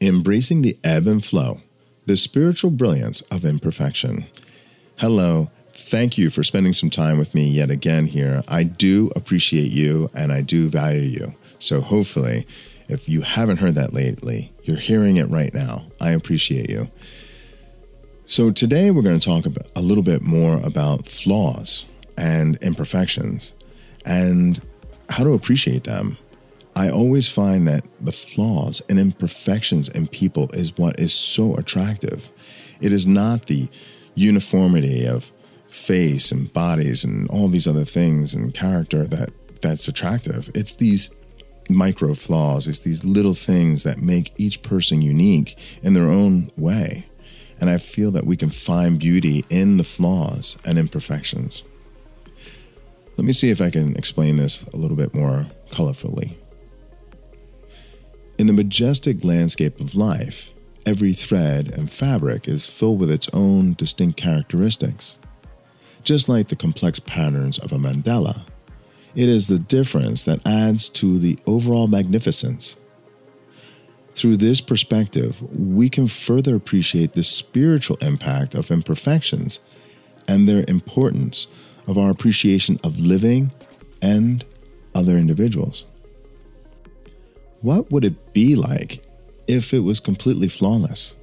Embracing the ebb and flow, the spiritual brilliance of imperfection. Hello, thank you for spending some time with me yet again here. I do appreciate you and I do value you. So hopefully, if you haven't heard that lately, you're hearing it right now. I appreciate you. So today we're going to talk a little bit more about flaws and imperfections and how to appreciate them. I always find that the flaws and imperfections in people is what is so attractive. It is not the uniformity of face and bodies and all these other things and character that that's attractive. It's these micro flaws, it's these little things that make each person unique in their own way. And I feel that we can find beauty in the flaws and imperfections. Let me see if I can explain this a little bit more colorfully. In the majestic landscape of life, every thread and fabric is filled with its own distinct characteristics. Just like the complex patterns of a mandala, it is the difference that adds to the overall magnificence. Through this perspective, we can further appreciate the spiritual impact of imperfections and their importance of our appreciation of living and other individuals. What would it be like if it was completely flawless?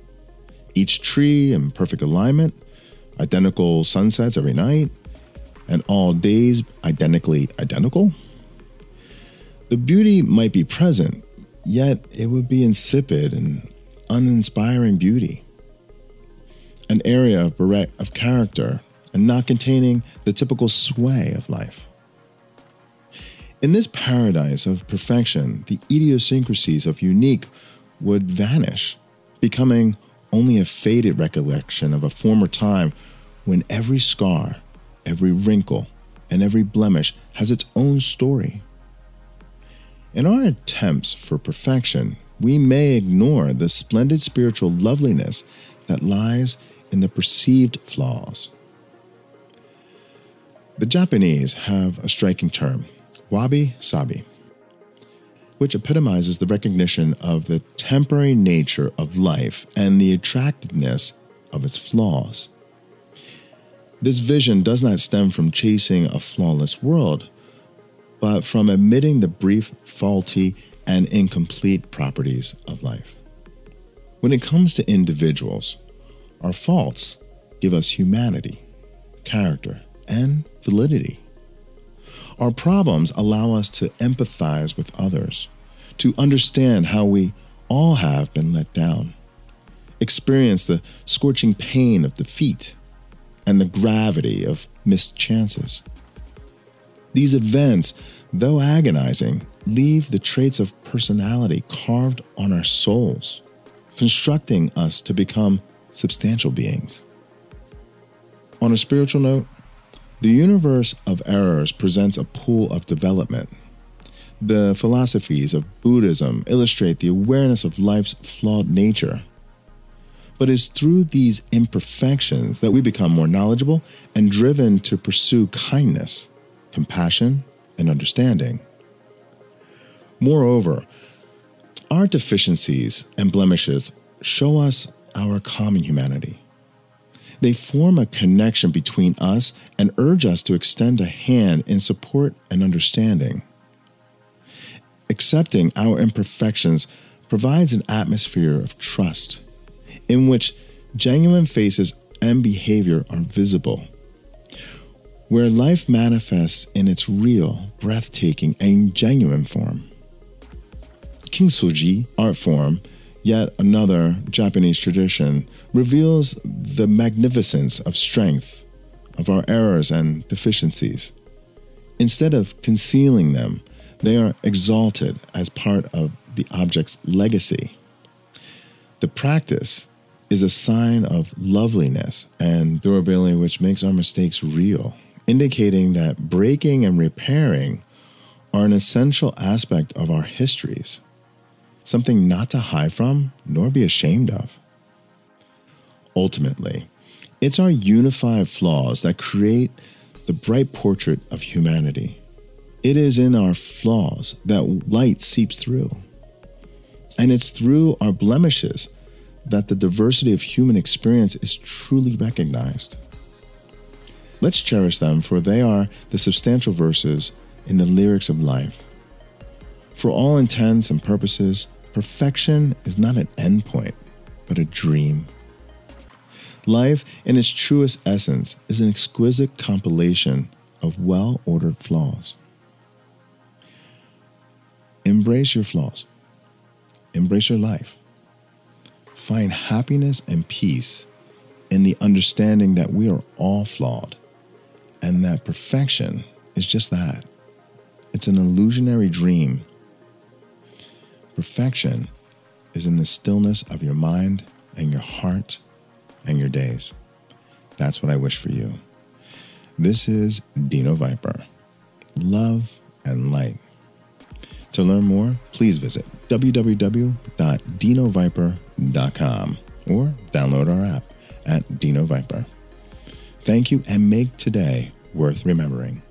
Each tree in perfect alignment, identical sunsets every night, and all days identically identical? The beauty might be present, yet it would be insipid and uninspiring beauty. An area of bereft of character and not containing the typical sway of life. In this paradise of perfection, the idiosyncrasies of unique would vanish, becoming only a faded recollection of a former time when every scar, every wrinkle, and every blemish has its own story. In our attempts for perfection, we may ignore the splendid spiritual loveliness that lies in the perceived flaws. The Japanese have a striking term, wabi sabi, which epitomizes the recognition of the temporary nature of life and the attractiveness of its flaws. This vision does not stem from chasing a flawless world, but from admitting the brief, faulty, and incomplete properties of life. When it comes to individuals, our faults give us humanity, character, and validity. Our problems allow us to empathize with others, to understand how we all have been let down, experience the scorching pain of defeat, and the gravity of missed chances. These events, though agonizing, leave the traits of personality carved on our souls, constructing us to become substantial beings. On a spiritual note, the universe of errors presents a pool of development. The philosophies of Buddhism illustrate the awareness of life's flawed nature. But it's through these imperfections that we become more knowledgeable and driven to pursue kindness, compassion, and understanding. Moreover, our deficiencies and blemishes show us our common humanity. They form a connection between us and urge us to extend a hand in support and understanding. Accepting our imperfections provides an atmosphere of trust in which genuine faces and behavior are visible, where life manifests in its real, breathtaking, and genuine form. Kintsugi art form Yet another Japanese tradition reveals the magnificence of strength, of our errors and deficiencies. Instead of concealing them, they are exalted as part of the object's legacy. The practice is a sign of loveliness and durability, which makes our mistakes real, indicating that breaking and repairing are an essential aspect of our histories something not to hide from nor be ashamed of. Ultimately, it's our unified flaws that create the bright portrait of humanity. It is in our flaws that light seeps through. And it's through our blemishes that the diversity of human experience is truly recognized. Let's cherish them, for they are the substantial verses in the lyrics of life. For all intents and purposes, perfection is not an endpoint, but a dream. Life, in its truest essence, is an exquisite compilation of well ordered flaws. Embrace your flaws, embrace your life. Find happiness and peace in the understanding that we are all flawed and that perfection is just that it's an illusionary dream. Perfection is in the stillness of your mind and your heart and your days. That's what I wish for you. This is Dino Viper. Love and light. To learn more, please visit www.dinoviper.com or download our app at Dino Viper. Thank you and make today worth remembering.